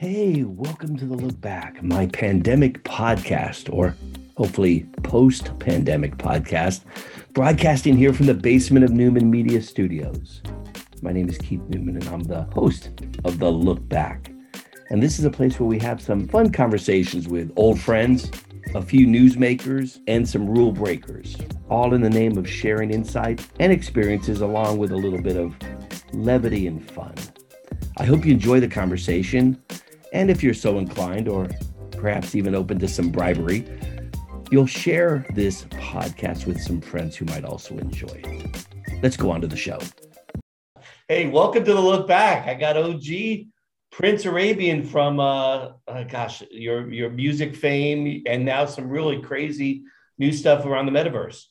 Hey, welcome to the Look Back, my pandemic podcast, or hopefully post pandemic podcast, broadcasting here from the basement of Newman Media Studios. My name is Keith Newman, and I'm the host of the Look Back. And this is a place where we have some fun conversations with old friends, a few newsmakers, and some rule breakers, all in the name of sharing insight and experiences, along with a little bit of levity and fun. I hope you enjoy the conversation. And if you're so inclined, or perhaps even open to some bribery, you'll share this podcast with some friends who might also enjoy it. Let's go on to the show. Hey, welcome to the Look Back. I got OG Prince Arabian from, uh, uh, gosh, your your music fame, and now some really crazy new stuff around the metaverse.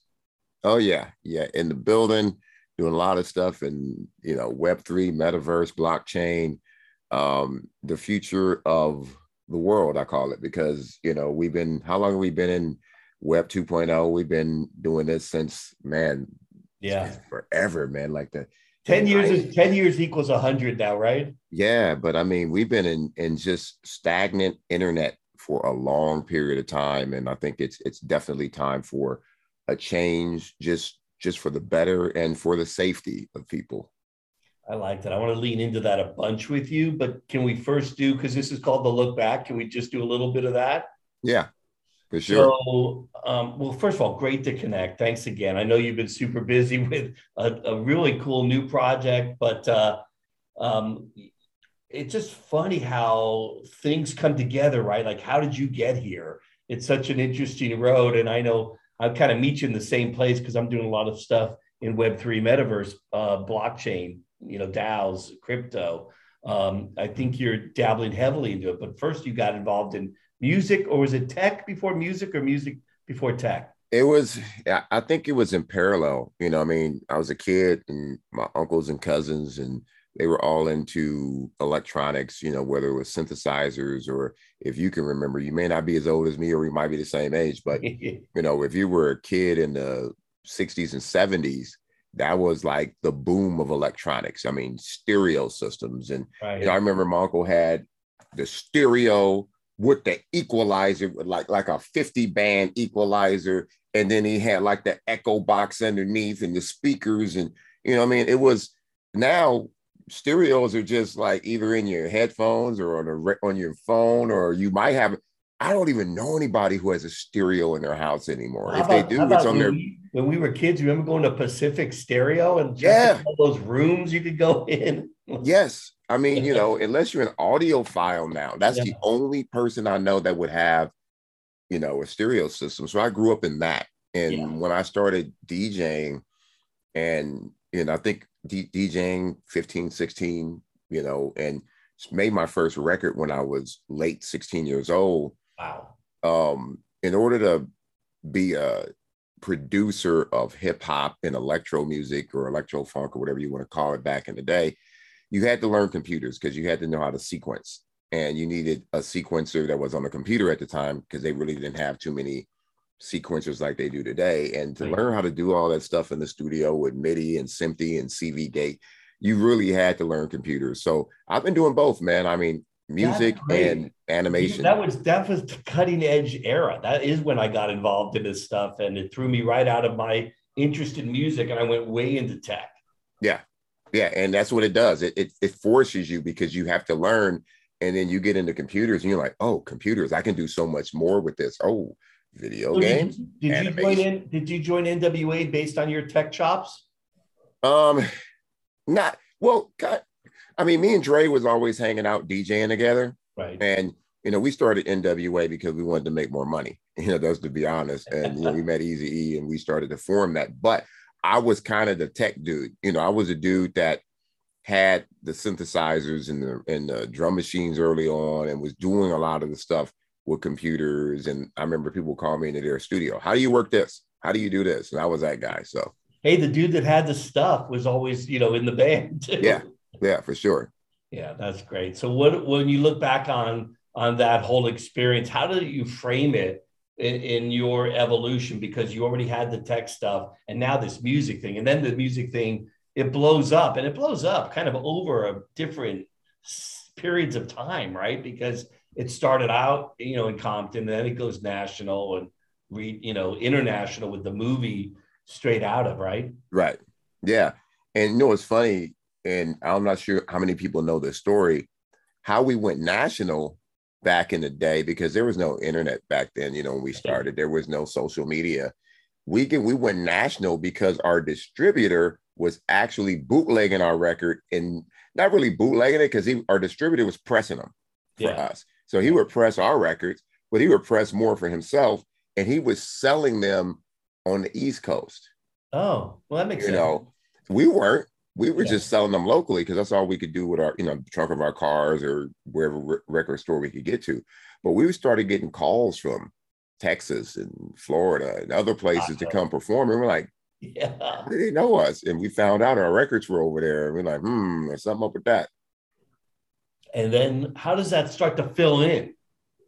Oh yeah, yeah, in the building, doing a lot of stuff in you know Web three, metaverse, blockchain um, the future of the world, I call it, because you know we've been how long have we been in Web 2.0? We've been doing this since man, yeah, forever, man. Like the 10 years is 10 years equals 100 now, right? Yeah, but I mean, we've been in in just stagnant internet for a long period of time, and I think it's it's definitely time for a change, just just for the better and for the safety of people. I like that. I want to lean into that a bunch with you, but can we first do because this is called the look back? Can we just do a little bit of that? Yeah, for sure. So, um, well, first of all, great to connect. Thanks again. I know you've been super busy with a, a really cool new project, but uh, um, it's just funny how things come together, right? Like, how did you get here? It's such an interesting road, and I know I kind of meet you in the same place because I'm doing a lot of stuff in Web three metaverse, uh, blockchain you know, DAOs, crypto. Um, I think you're dabbling heavily into it. But first, you got involved in music, or was it tech before music, or music before tech? It was, I think it was in parallel. You know, I mean, I was a kid, and my uncles and cousins, and they were all into electronics. You know, whether it was synthesizers or if you can remember, you may not be as old as me, or we might be the same age. But you know, if you were a kid in the '60s and '70s that was like the boom of electronics. I mean, stereo systems. And right. you know, I remember my uncle had the stereo with the equalizer, like, like a 50 band equalizer. And then he had like the echo box underneath and the speakers. And, you know, I mean, it was now stereos are just like either in your headphones or on a on your phone, or you might have I don't even know anybody who has a stereo in their house anymore. How if about, they do, it's on their. We, when we were kids, remember going to Pacific Stereo and yeah, all those rooms you could go in. yes, I mean, you know, unless you're an audiophile now, that's yeah. the only person I know that would have, you know, a stereo system. So I grew up in that, and yeah. when I started DJing, and you know, I think D- DJing 15, 16, you know, and made my first record when I was late 16 years old Wow. Um, in order to be a producer of hip hop and electro music or electro funk or whatever you want to call it back in the day, you had to learn computers because you had to know how to sequence. And you needed a sequencer that was on the computer at the time because they really didn't have too many sequencers like they do today. And to right. learn how to do all that stuff in the studio with MIDI and SMPTE and CV Gate, you really had to learn computers. So I've been doing both, man. I mean, music and animation. That was that was the cutting edge era. That is when I got involved in this stuff, and it threw me right out of my interest in music, and I went way into tech. Yeah, yeah, and that's what it does. It it, it forces you because you have to learn, and then you get into computers, and you're like, oh, computers, I can do so much more with this. Oh, video so games. Did, you, did you join in? Did you join NWA based on your tech chops? Um, not well. I mean, me and Dre was always hanging out DJing together. Right. And you know, we started NWA because we wanted to make more money. You know, that's to be honest. And you know, we met Easy E and we started to form that. But I was kind of the tech dude. You know, I was a dude that had the synthesizers and the and the drum machines early on and was doing a lot of the stuff with computers. And I remember people calling me into their studio. How do you work this? How do you do this? And I was that guy. So hey, the dude that had the stuff was always, you know, in the band. Too. Yeah. Yeah, for sure. Yeah, that's great. So what when you look back on on that whole experience, how did you frame it in, in, your evolution? Because you already had the tech stuff and now this music thing, and then the music thing, it blows up and it blows up kind of over a different periods of time, right? Because it started out, you know, in Compton, and then it goes national and re, you know, international with the movie straight out of, right? Right. Yeah. And you know, it's funny, and I'm not sure how many people know this story, how we went national back in the day, because there was no internet back then, you know, when we started, there was no social media. We can, we went national because our distributor was actually bootlegging our record and not really bootlegging it because our distributor was pressing them for yeah. us. So he would press our records, but he would press more for himself, and he was selling them on the East Coast. Oh, well, that makes you sense. know, we weren't. We were yeah. just selling them locally because that's all we could do with our, you know, trunk of our cars or wherever record store we could get to. But we started getting calls from Texas and Florida and other places to come perform. And we're like, yeah. They didn't know us. And we found out our records were over there. And we're like, hmm, there's something up with that. And then how does that start to fill in?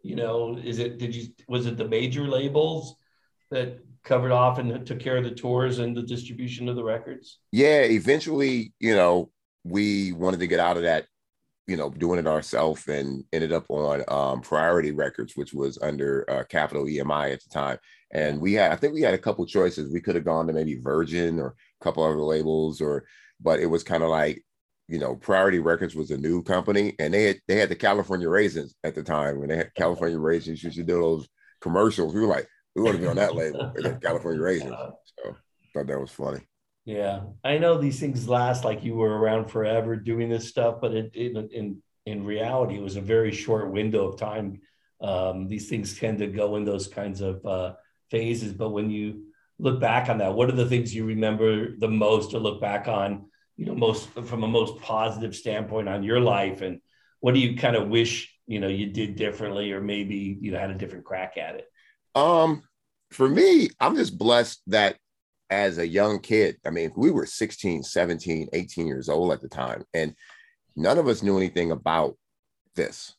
You know, is it, did you, was it the major labels that covered off and took care of the tours and the distribution of the records? Yeah, eventually, you know, we wanted to get out of that, you know, doing it ourselves and ended up on um, Priority Records, which was under uh, Capitol EMI at the time. And we had, I think we had a couple choices. We could have gone to maybe Virgin or a couple other labels, or, but it was kind of like, you know, Priority Records was a new company, and they had they had the California Raisins at the time. When they had California Raisins, used to do those commercials. We were like, we want to be on that label, California Raisins. So thought that was funny. Yeah, I know these things last like you were around forever doing this stuff, but it, it in in reality, it was a very short window of time. Um, these things tend to go in those kinds of uh, phases. But when you look back on that, what are the things you remember the most, or look back on, you know, most from a most positive standpoint on your life, and what do you kind of wish you know you did differently, or maybe you know had a different crack at it? Um, for me, I'm just blessed that as a young kid, I mean, we were 16, 17, 18 years old at the time, and none of us knew anything about this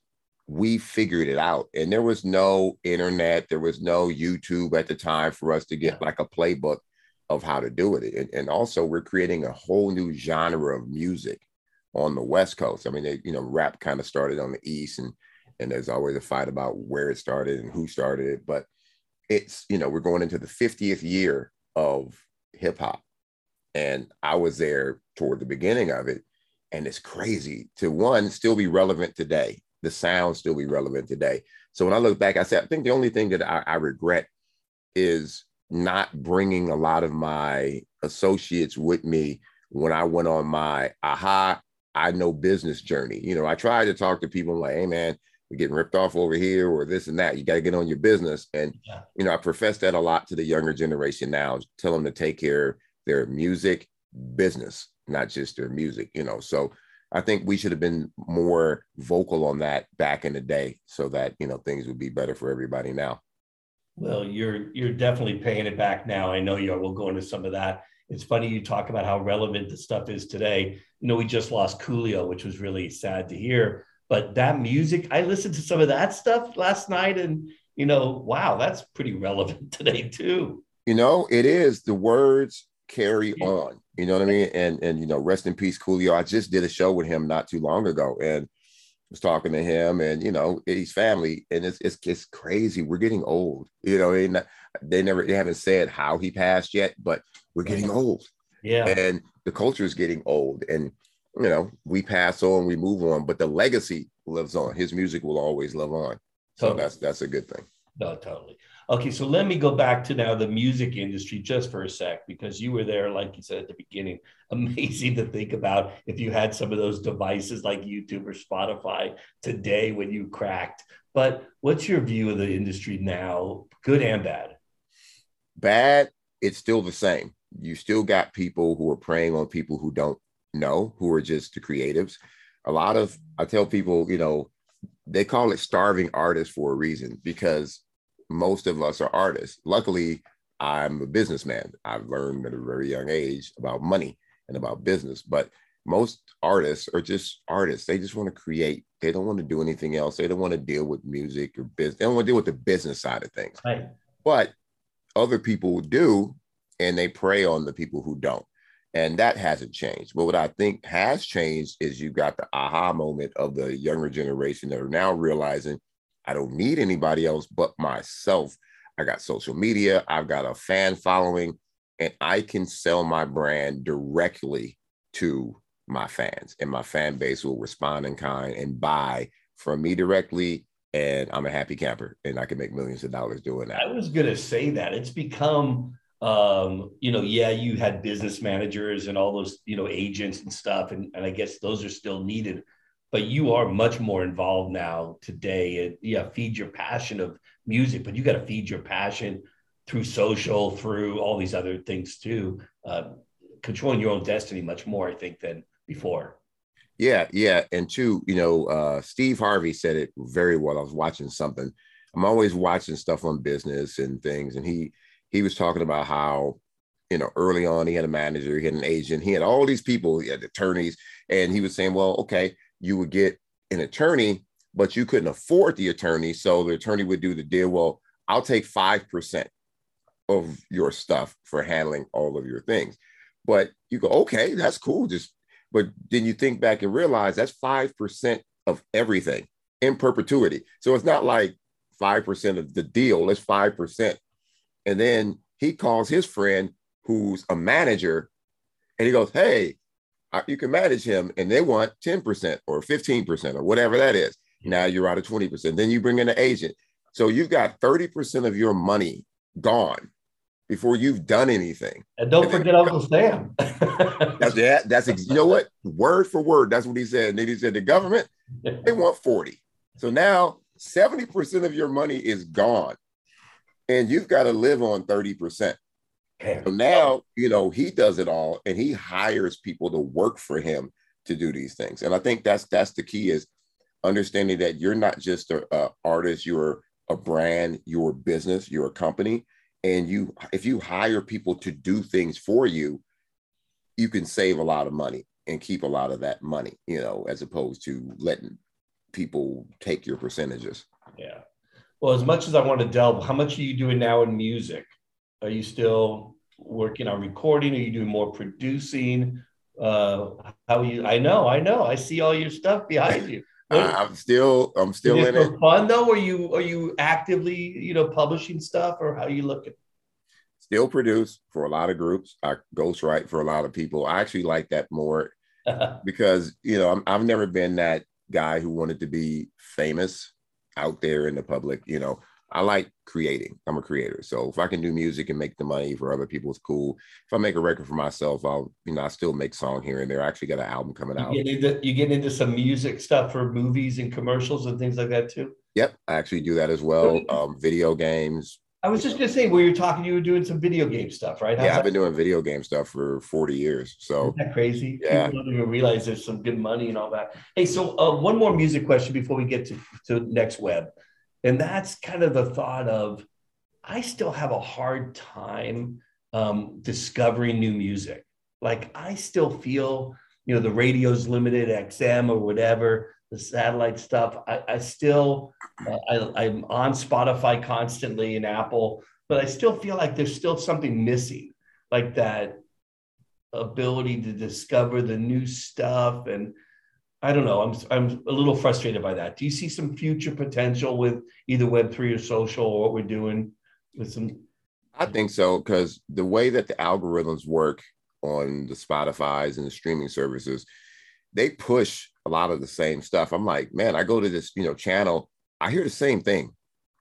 we figured it out. And there was no internet, there was no YouTube at the time for us to get like a playbook of how to do it. And, and, also, we're creating a whole new genre of music on the West Coast. I mean, they, you know, rap kind of started on the East, and and there's always a fight about where it started and who started it. But it's you know, we're going into the 50th year of hip hop, and I was there toward the beginning of it, and it's crazy to one still be relevant today the sound still be relevant today. So when I look back, I said, I think the only thing that I, I regret is not bringing a lot of my associates with me when I went on my aha, I know business journey. You know, I tried to talk to people like, hey man, we're getting ripped off over here or this and that. You got to get on your business. And, yeah. you know, I profess that a lot to the younger generation now, tell them to take care of their music business, not just their music, you know. So I think we should have been more vocal on that back in the day so that, you know, things would be better for everybody now. Well, you're you're definitely paying it back now. I know you are. We'll go into some of that. It's funny you talk about how relevant the stuff is today. You know, we just lost Coolio, which was really sad to hear. But that music, I listened to some of that stuff last night, and you know, wow, that's pretty relevant today too. You know, it is. The words carry yeah. on. You know what I mean? And and you know, rest in peace, Coolio. I just did a show with him not too long ago, and was talking to him, and you know, he's family, and it's it's it's crazy. We're getting old. You know, and they never they haven't said how he passed yet, but we're getting old. Yeah, and the culture is getting old, and you know, we pass on, we move on, but the legacy lives on. His music will always live on. So that's that's a good thing. No, totally. Okay, so let me go back to now the music industry just for a sec, because you were there, like you said at the beginning. Amazing to think about if you had some of those devices like YouTube or Spotify today when you cracked. But what's your view of the industry now, good and bad? Bad, it's still the same. You still got people who are preying on people who don't know, who are just the creatives. A lot of, I tell people, you know, they call it starving artists for a reason because most of us are artists. Luckily, I'm a businessman. I've learned at a very young age about money and about business. But most artists are just artists. They just want to create. They don't want to do anything else. They don't want to deal with music or business. They don't want to deal with the business side of things. Right. But other people do, and they prey on the people who don't. And that hasn't changed. But what I think has changed is you've got the aha moment of the younger generation that are now realizing I don't need anybody else but myself. I got social media, I've got a fan following, and I can sell my brand directly to my fans, and my fan base will respond in kind and buy from me directly. And I'm a happy camper, and I can make millions of dollars doing that. I was gonna say that it's become um, you know, yeah, you had business managers and all those, you know, agents and stuff, and, and I guess those are still needed, but you are much more involved now today. It, yeah, feed your passion of music, but you got to feed your passion through social, through all these other things too. Uh, controlling your own destiny much more, I think, than before. Yeah, yeah, and two, you know, uh, Steve Harvey said it very well. I was watching something. I'm always watching stuff on business and things, and he he was talking about how you know early on he had a manager he had an agent he had all these people he had attorneys and he was saying well okay you would get an attorney but you couldn't afford the attorney so the attorney would do the deal. Well i'll take 5% of your stuff for handling all of your things. But you go okay that's cool just but then you think back and realize that's 5% of everything in perpetuity. So it's not like 5% of the deal it's 5% and then he calls his friend who's a manager and he goes, Hey, you can manage him. And they want 10% or 15% or whatever that is. Now you're out of 20%. Then you bring in an agent. So you've got 30% of your money gone before you've done anything. And don't and forget Uncle Sam. that's that. That's you know what? Word for word. That's what he said. And then he said the government, they want 40. So now 70% of your money is gone and you've got to live on 30%. So now, you know, he does it all and he hires people to work for him to do these things. And I think that's that's the key is understanding that you're not just a, a artist, you're a brand, you're a business, you're a company. And you if you hire people to do things for you, you can save a lot of money and keep a lot of that money, you know, as opposed to letting people take your percentages. Yeah. Well, as much as I want to delve, how much are you doing now in music? Are you still working on recording? Are you doing more producing? Uh, how you? I know, I know. I see all your stuff behind you. I'm still, I'm still in it. Fun though? Are you, are you actively, you know, publishing stuff, or how are you looking? Still produce for a lot of groups. I ghostwrite for a lot of people. I actually like that more because you know i I've never been that guy who wanted to be famous out there in the public. You know, I like creating. I'm a creator. So if I can do music and make the money for other people, it's cool. If I make a record for myself, I'll, you know, I still make song here and there. I actually got an album coming you out. Get into, you get into some music stuff for movies and commercials and things like that too? Yep. I actually do that as well. Um, video games, I was just gonna say, where you're talking, you were doing some video game stuff, right? How's yeah, I've been doing video game stuff for 40 years. So Isn't that crazy? Yeah. People don't even realize there's some good money and all that. Hey, so uh, one more music question before we get to, to next web. And that's kind of the thought of I still have a hard time um, discovering new music. Like I still feel, you know, the radio's limited, XM or whatever, the satellite stuff. I, I still, uh, I, I'm on Spotify constantly and Apple, but I still feel like there's still something missing, like that ability to discover the new stuff and I don't know. I'm I'm a little frustrated by that. Do you see some future potential with either Web three or social or what we're doing with some? I think so because the way that the algorithms work on the Spotify's and the streaming services, they push a lot of the same stuff. I'm like, man, I go to this you know channel, I hear the same thing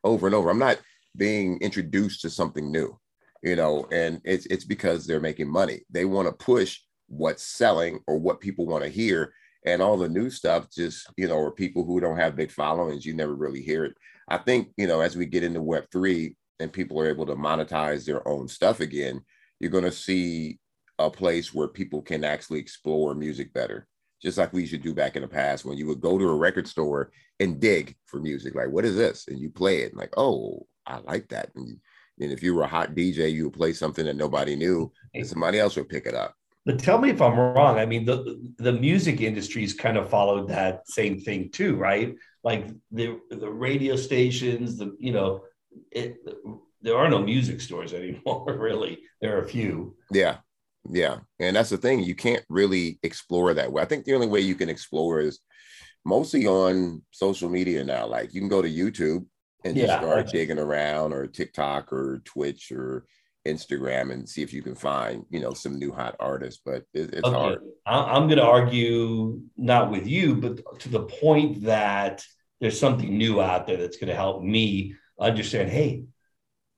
over and over. I'm not being introduced to something new, you know, and it's it's because they're making money. They want to push what's selling or what people want to hear and all the new stuff just you know or people who don't have big followings you never really hear it i think you know as we get into web 3 and people are able to monetize their own stuff again you're going to see a place where people can actually explore music better just like we used to do back in the past when you would go to a record store and dig for music like what is this and you play it and like oh i like that and, and if you were a hot dj you would play something that nobody knew and somebody else would pick it up but tell me if I'm wrong. I mean, the the music industry's kind of followed that same thing too, right? Like the the radio stations, the you know, it, there are no music stores anymore. Really, there are a few. Yeah. Yeah. And that's the thing. You can't really explore that way. I think the only way you can explore is mostly on social media now. Like you can go to YouTube and yeah, just start digging around or TikTok or Twitch or Instagram and see if you can find, you know, some new hot artists, but it, it's okay. hard. I'm going to argue not with you, but to the point that there's something new out there that's going to help me understand, hey,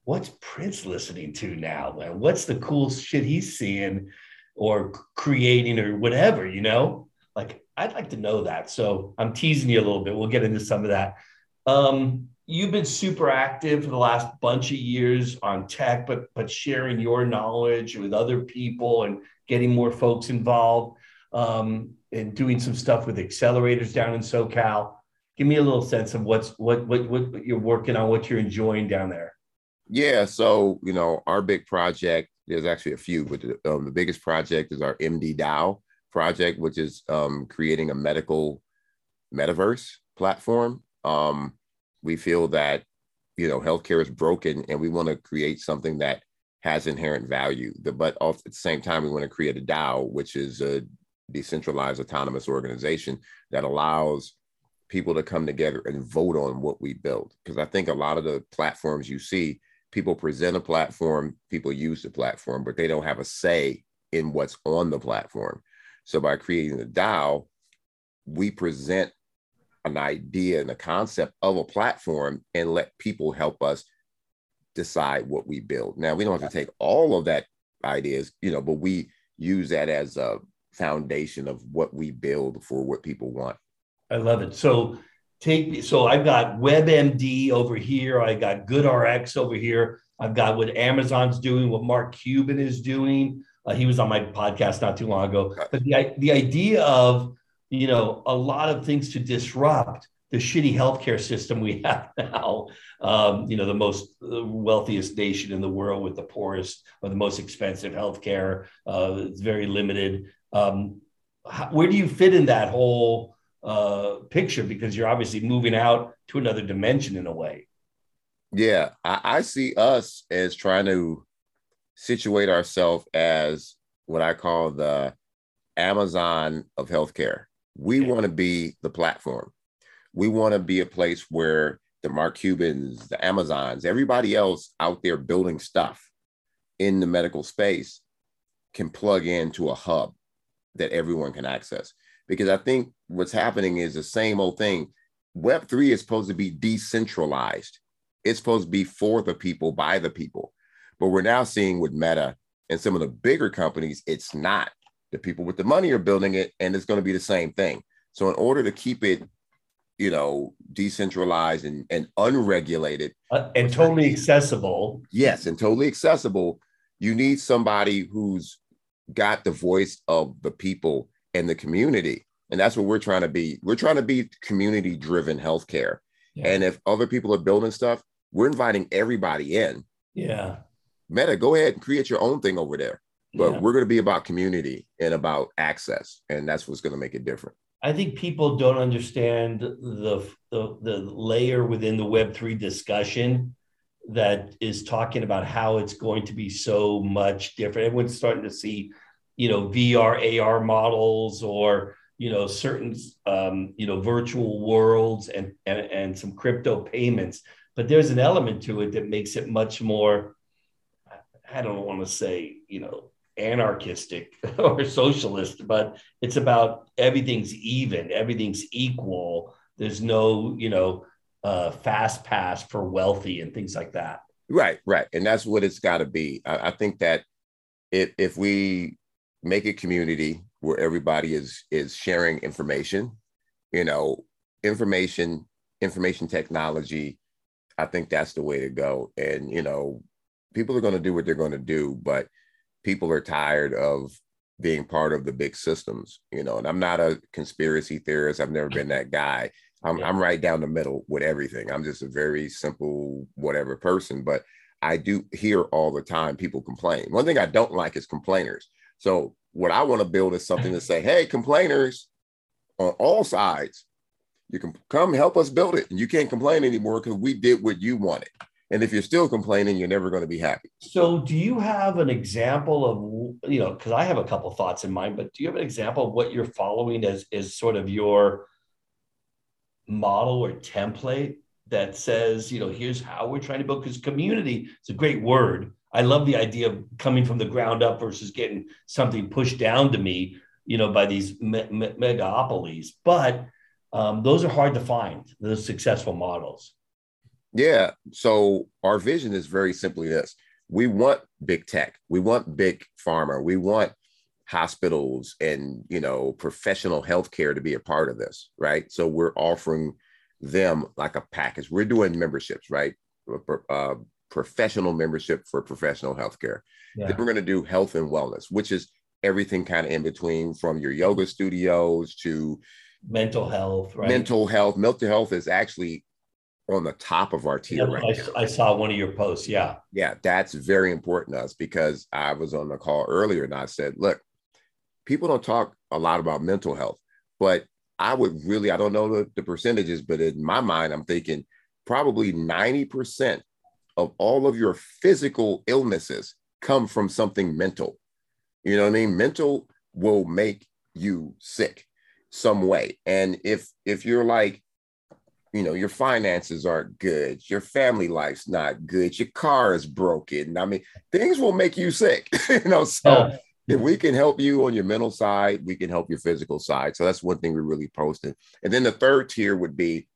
what's Prince listening to now? Man? What's the cool shit he's seeing or creating or whatever, you know? Like, I'd like to know that. So I'm teasing you a little bit. We'll get into some of that. Um, you've been super active for the last bunch of years on tech, but but sharing your knowledge with other people and getting more folks involved um, and doing some stuff with accelerators down in SoCal. Give me a little sense of what's what what what you're working on, what you're enjoying down there. Yeah, so you know, our big project. There's actually a few, but the, um, the biggest project is our MD DAO project, which is um, creating a medical metaverse platform. Um, we feel that you know healthcare is broken, and we want to create something that has inherent value. The, but at the same time, we want to create a DAO, which is a decentralized autonomous organization that allows people to come together and vote on what we build. Because I think a lot of the platforms you see, people present a platform, people use the platform, but they don't have a say in what's on the platform. So by creating the DAO, we present an idea and a concept of a platform and let people help us decide what we build. Now we don't have to take all of that ideas, you know, but we use that as a foundation of what we build for what people want. I love it. So take so I've got WebMD over here, I got GoodRx over here. I've got what Amazon's doing, what Mark Cuban is doing. Uh, he was on my podcast not too long ago. But the, the idea of you know, a lot of things to disrupt the shitty healthcare system we have now. Um, you know, the most wealthiest nation in the world with the poorest or the most expensive healthcare. Uh, it's very limited. Um, how, where do you fit in that whole uh, picture? Because you're obviously moving out to another dimension in a way. Yeah, I, I see us as trying to situate ourselves as what I call the Amazon of healthcare. We want to be the platform. We want to be a place where the Mark Cubans, the Amazons, everybody else out there building stuff in the medical space can plug into a hub that everyone can access. Because I think what's happening is the same old thing. Web3 is supposed to be decentralized, it's supposed to be for the people, by the people. But we're now seeing with Meta and some of the bigger companies, it's not. The people with the money are building it and it's going to be the same thing. So in order to keep it you know decentralized and, and unregulated uh, and totally accessible. Yes and totally accessible you need somebody who's got the voice of the people and the community. And that's what we're trying to be. We're trying to be community driven healthcare. Yeah. and if other people are building stuff we're inviting everybody in. Yeah. Meta go ahead and create your own thing over there. But yeah. we're going to be about community and about access and that's what's going to make it different. I think people don't understand the, the the layer within the web3 discussion that is talking about how it's going to be so much different. Everyone's starting to see you know vr ar models or you know certain um, you know virtual worlds and, and and some crypto payments but there's an element to it that makes it much more i don't want to say you know anarchistic or socialist, but it's about everything's even, everything's equal. There's no, you know, uh, fast pass for wealthy and things like that. Right, right, and that's what it's got to be. I, I think that if if we make a community where everybody is is sharing information, you know, information, information technology, I think that's the way to go. And you know, people are going to do what they're going to do, but people are tired of being part of the big systems, you know. And I'm not a conspiracy theorist. I've never been that guy. I'm, yeah. I'm right down the middle with everything. I'm just a very simple, whatever person. But I do hear all the time people complain. One thing I don't like is complainers. So what I want to build is something to say, hey, complainers on all sides, you can come help us build it. And you can't complain anymore because we did what you wanted. And if you're still complaining, you're never going to be happy. So, do you have an example of, you know, because I have a couple thoughts in mind, but do you have an example of what you're following as is sort of your model or template that says, you know, here's how we're trying to build? Because community is a great word. I love the idea of coming from the ground up versus getting something pushed down to me, you know, by these me- me- megapolies. But um, those are hard to find, those successful models. Yeah. So our vision is very simply this we want big tech, we want big pharma, we want hospitals and you know professional healthcare to be a part of this right so we're offering them like a package we're doing memberships right uh, professional membership for professional healthcare yeah. then we're going to do health and wellness which is everything kind of in between from your yoga studios to mental health right mental health mental health is actually on the top of our tier yeah, right I, I, saw one of your posts. Yeah. Yeah, that's very important to us because I was on the call earlier and I said, look, people don't talk a lot about mental health, but I would really, I don't know the, the percentages, but in my mind, I'm thinking probably 90% of all of your physical illnesses come from something mental. You know what I mean? Mental will make you sick some way. And if if you're like you know, your finances aren't good, your family life's not good, your car is broken. I mean, things will make you sick, you know. So if we can help you on your mental side, we can help your physical side. So that's one thing we really posted. And then the third tier would be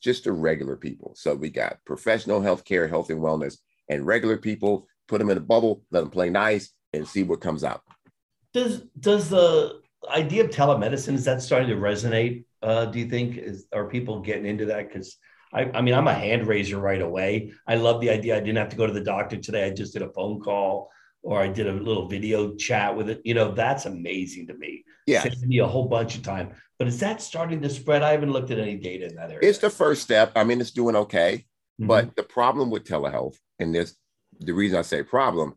just the regular people. So we got professional healthcare, health and wellness, and regular people. Put them in a bubble, let them play nice, and see what comes out. Does does the idea of telemedicine is that starting to resonate uh, do you think is are people getting into that because I, I mean i'm a hand raiser right away i love the idea i didn't have to go to the doctor today i just did a phone call or i did a little video chat with it you know that's amazing to me yeah Saves me a whole bunch of time but is that starting to spread i haven't looked at any data in that area it's the first step i mean it's doing okay mm-hmm. but the problem with telehealth and this the reason i say problem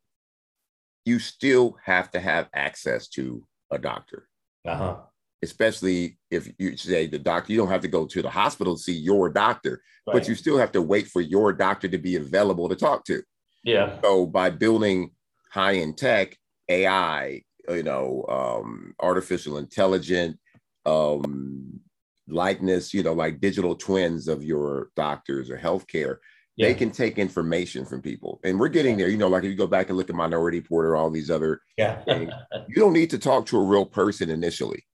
you still have to have access to a doctor uh-huh especially if you say the doctor, you don't have to go to the hospital to see your doctor, right. but you still have to wait for your doctor to be available to talk to. Yeah. So by building high in tech, AI, you know, um, artificial intelligence, um, likeness, you know, like digital twins of your doctors or healthcare, yeah. they can take information from people. And we're getting there. You know, like if you go back and look at Minority Report or all these other yeah. things, you don't need to talk to a real person initially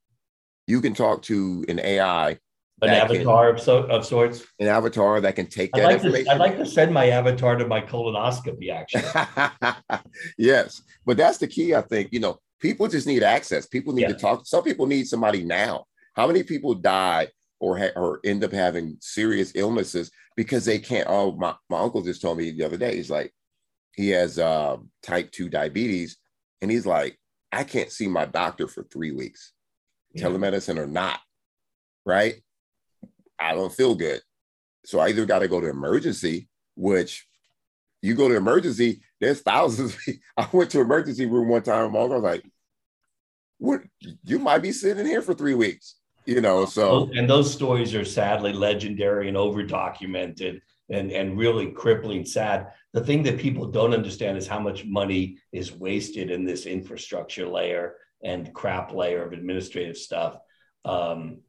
you can talk to an AI, an avatar can, of, so, of sorts, an avatar that can take I'd that like information. To, I'd like to send my avatar to my colonoscopy. Actually, yes, but that's the key. I think you know people just need access. People need yeah. to talk. Some people need somebody now. How many people die or ha- or end up having serious illnesses because they can't? Oh, my, my uncle just told me the other day. He's like, he has uh, type two diabetes, and he's like, I can't see my doctor for three weeks yeah. telemedicine or not, right? I don't feel good. So I either got to go to emergency, which you go to emergency, there's thousands. I went to emergency room one time. I was like, what? You might be sitting here for three weeks, you know? So, and those stories are sadly legendary and over documented and, and really crippling sad. The thing that people don't understand is how much money is wasted in this infrastructure layer and crap layer of administrative stuff. Um,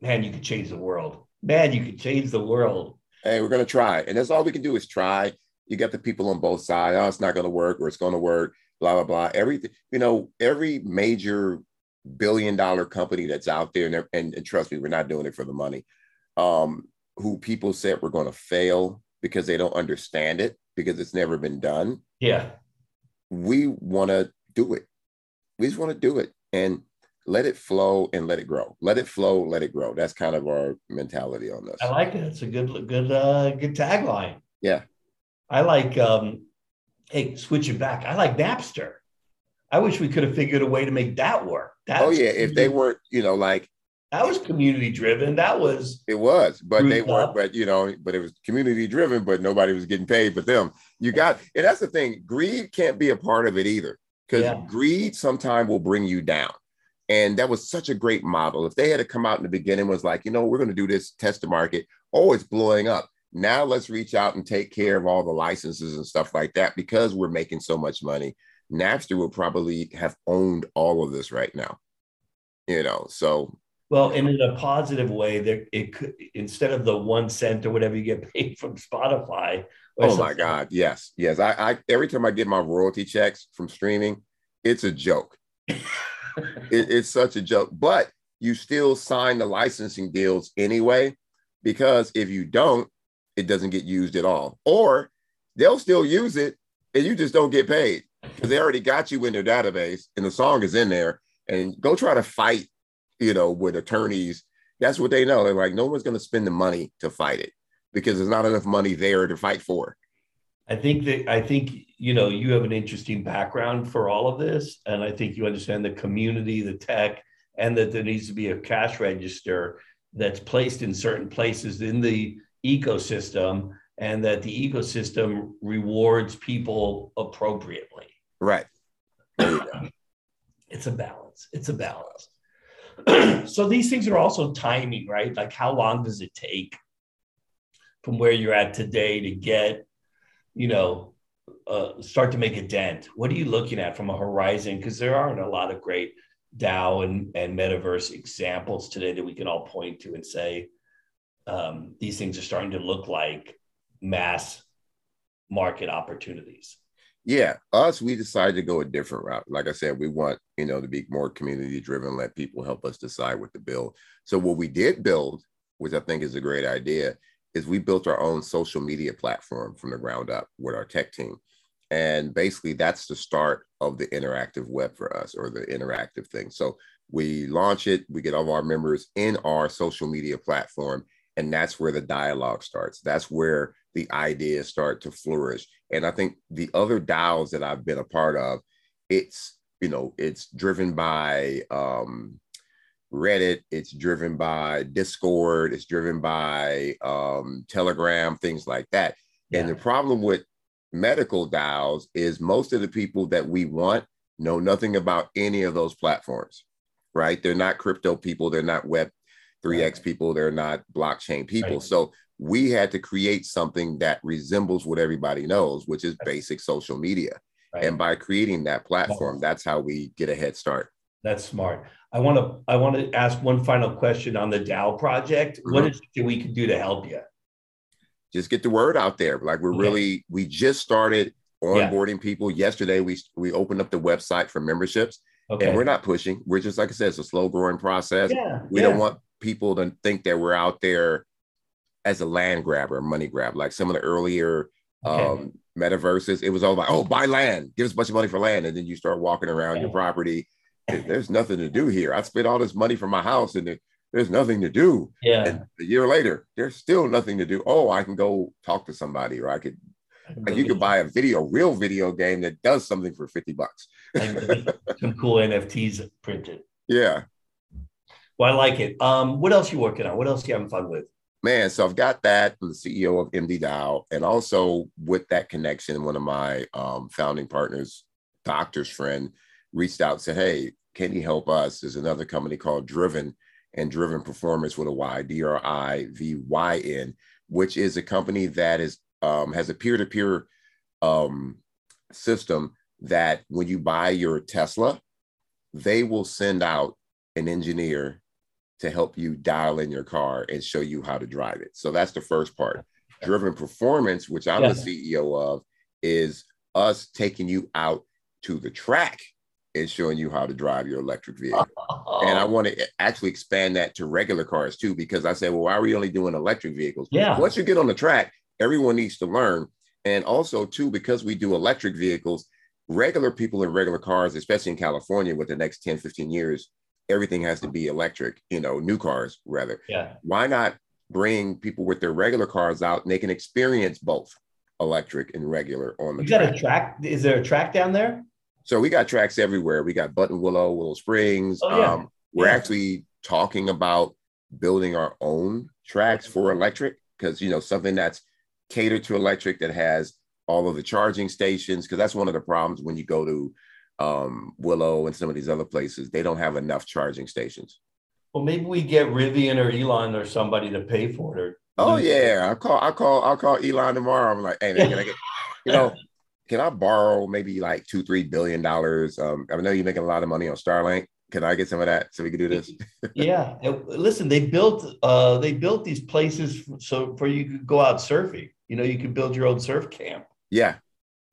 man, you could change the world. Man, you could change the world. Hey, we're gonna try, and that's all we can do is try. You get the people on both sides. Oh, it's not gonna work, or it's gonna work. Blah blah blah. Everything, you know, every major billion dollar company that's out there, and, and, and trust me, we're not doing it for the money. Um, who people said we're going to fail because they don't understand it because it's never been done. Yeah, we want to do it we just want to do it and let it flow and let it grow. Let it flow, let it grow. That's kind of our mentality on this. I like it. It's a good, good, uh, good tagline. Yeah. I like um, hey, switching back. I like Napster. I wish we could have figured a way to make that work. That's oh yeah, if they weren't, you know, like that was community driven. That was it was, but they weren't. But you know, but it was community driven. But nobody was getting paid. But them, you got, and that's the thing. Greed can't be a part of it either because yeah. greed sometimes will bring you down. And that was such a great model. If they had to come out in the beginning was like, you know, we're going to do this test the market. Oh, it's blowing up. Now let's reach out and take care of all the licenses and stuff like that because we're making so much money. Napster will probably have owned all of this right now. You know, so well, and in a positive way, there it could instead of the one cent or whatever you get paid from Spotify. Oh my God, yes, yes. I, I every time I get my royalty checks from streaming, it's a joke. it, it's such a joke, but you still sign the licensing deals anyway, because if you don't, it doesn't get used at all, or they'll still use it and you just don't get paid because they already got you in their database and the song is in there. And go try to fight you know, with attorneys, that's what they know. They're like, no one's going to spend the money to fight it because there's not enough money there to fight for. I think that I think you know you have an interesting background for all of this, and I think you understand the community, the tech, and that there needs to be a cash register that's placed in certain places in the ecosystem, and that the ecosystem rewards people appropriately. Right. it's a balance. It's a balance. so these things are also timing, right? Like how long does it take from where you're at today to get, you know, uh, start to make a dent? What are you looking at from a horizon? Because there aren't a lot of great DAO and, and metaverse examples today that we can all point to and say um, these things are starting to look like mass market opportunities. Yeah, us, we decided to go a different route. Like I said, we want, you know, to be more community driven, let people help us decide what to build. So what we did build, which I think is a great idea, is we built our own social media platform from the ground up with our tech team. And basically that's the start of the interactive web for us or the interactive thing. So we launch it, we get all of our members in our social media platform, and that's where the dialogue starts. That's where the ideas start to flourish. And I think the other DAOs that I've been a part of, it's you know it's driven by um, Reddit, it's driven by Discord, it's driven by um, Telegram, things like that. Yeah. And the problem with medical DAOs is most of the people that we want know nothing about any of those platforms, right? They're not crypto people, they're not Web 3x right. people, they're not blockchain people. Right. So we had to create something that resembles what everybody knows, which is basic social media. Right. And by creating that platform, that's how we get a head start. That's smart. I want to I want to ask one final question on the DAO project. Mm-hmm. What is it we can do to help you? Just get the word out there. Like we're really we just started onboarding yeah. people. Yesterday we we opened up the website for memberships. Okay. And we're not pushing. We're just like I said, it's a slow growing process. Yeah. We yeah. don't want people to think that we're out there as a land grabber, money grab, like some of the earlier okay. um, metaverses. It was all about, oh, buy land, give us a bunch of money for land, and then you start walking around okay. your property. There's nothing to do here. I spent all this money for my house, and there's nothing to do. Yeah. And a year later, there's still nothing to do. Oh, I can go talk to somebody, or I could. Like you could buy a video, real video game that does something for 50 bucks. some cool NFTs printed. Yeah. Well, I like it. Um, what else you working on? What else you having fun with? man, so I've got that from the CEO of MD DAO, and also with that connection, one of my um, founding partners, doctor's friend, reached out and said, "Hey, can you help us?" There's another company called Drivyn and Drivyn Performance with a Y, D R I V Y N, which is a company that is um, has a peer-to-peer um, system that when you buy your Tesla, they will send out an engineer to help you dial in your car and show you how to drive it. So that's the first part. Drivyn performance, which I'm yeah. the CEO of, is us taking you out to the track and showing you how to drive your electric vehicle. Oh. And I want to actually expand that to regular cars too, because I said, well, why are we only doing electric vehicles? Yeah. Once you get on the track, everyone needs to learn. And also, too, because we do electric vehicles, regular people in regular cars, especially in California, with the next 10, 15 years, everything has to be electric, you know, new cars rather. Yeah. Why not bring people with their regular cars out and they can experience both electric and regular on the you got a track is there a track down there so we got tracks everywhere we got Buttonwillow Willow springs oh, yeah. um, we're yeah. actually talking about building our own tracks for electric because you know something that's catered to electric that has all of the charging stations because that's one of the problems when you go to um, Willow and some of these other places, they don't have enough charging stations. Well, maybe we get Rivian or Elon or somebody to pay for it. Or Oh yeah, I call I call I'll call Elon tomorrow. I'm like, hey, man, can I get you know, can I borrow maybe like two three billion dollars? Um, I know you're making a lot of money on Starlink. Can I get some of that so we can do this? yeah, listen, they built uh they built these places so for you could go out surfing. You know, you could build your own surf camp. Yeah.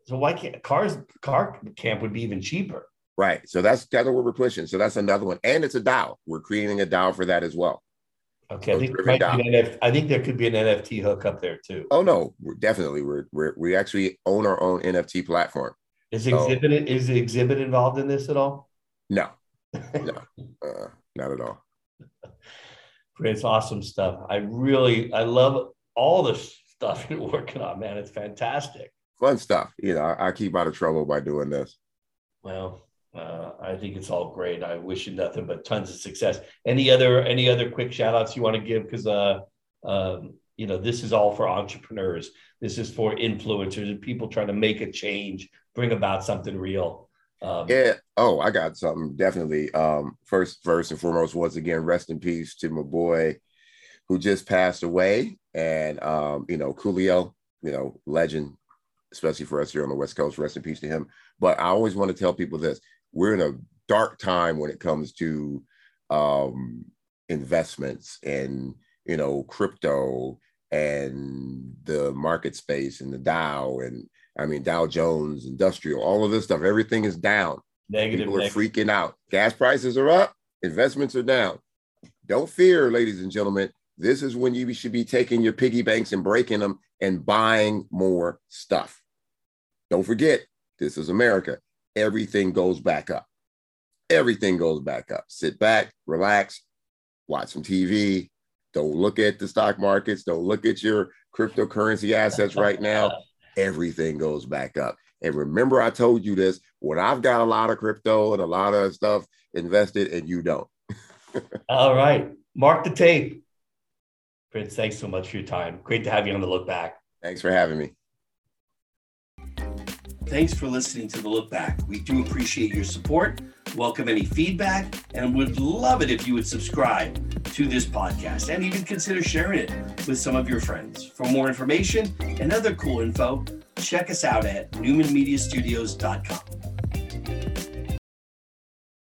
So why can't cars car camp would be even cheaper? Right. So that's kind of what we're pushing. So that's another one. And it's a DAO. We're creating a DAO for that as well. Okay. I think, NF, I think there could be an NFT hook up there too. Oh no, we're definitely we're, we're we actually own our own NFT platform. Is exhibit so, is the exhibit involved in this at all? No. No. uh, not at all. It's awesome stuff. I really I love all the stuff you're working on, man. It's fantastic. Fun stuff. You know, I, I keep out of trouble by doing this. Well, uh, I think it's all great. I wish you nothing but tons of success. Any other any other quick shout outs you want to give? Because uh, um, you know this is all for entrepreneurs. This is for influencers and people trying to make a change, bring about something real. Um, yeah. Oh, I got something definitely. Um, first, first and foremost, once again, rest in peace to my boy who just passed away, and um, you know, Coolio, you know, legend, especially for us here on the West Coast. Rest in peace to him. But I always want to tell people this: we're in a dark time when it comes to um, investments and you know crypto and the market space and the Dow and I mean Dow Jones, industrial, all of this stuff. Everything is down. Negative. People are negative. freaking out. Gas prices are up. Investments are down. Don't fear, ladies and gentlemen. This is when you should be taking your piggy banks and breaking them and buying more stuff. Don't forget, this is America everything goes back up. Everything goes back up. Sit back, relax, watch some TV. Don't look at the stock markets. Don't look at your cryptocurrency assets right now. Everything goes back up. And remember, I told you this when I've got a lot of crypto and a lot of stuff invested, and you don't. All right. Mark the tape. Prince, thanks so much for your time. Great to have you on the look back. Thanks for having me. Thanks for listening to The Look Back. We do appreciate your support, welcome any feedback, and would love it if you would subscribe to this podcast and even consider sharing it with some of your friends. For more information and other cool info, check us out at newmanmediastudios.com.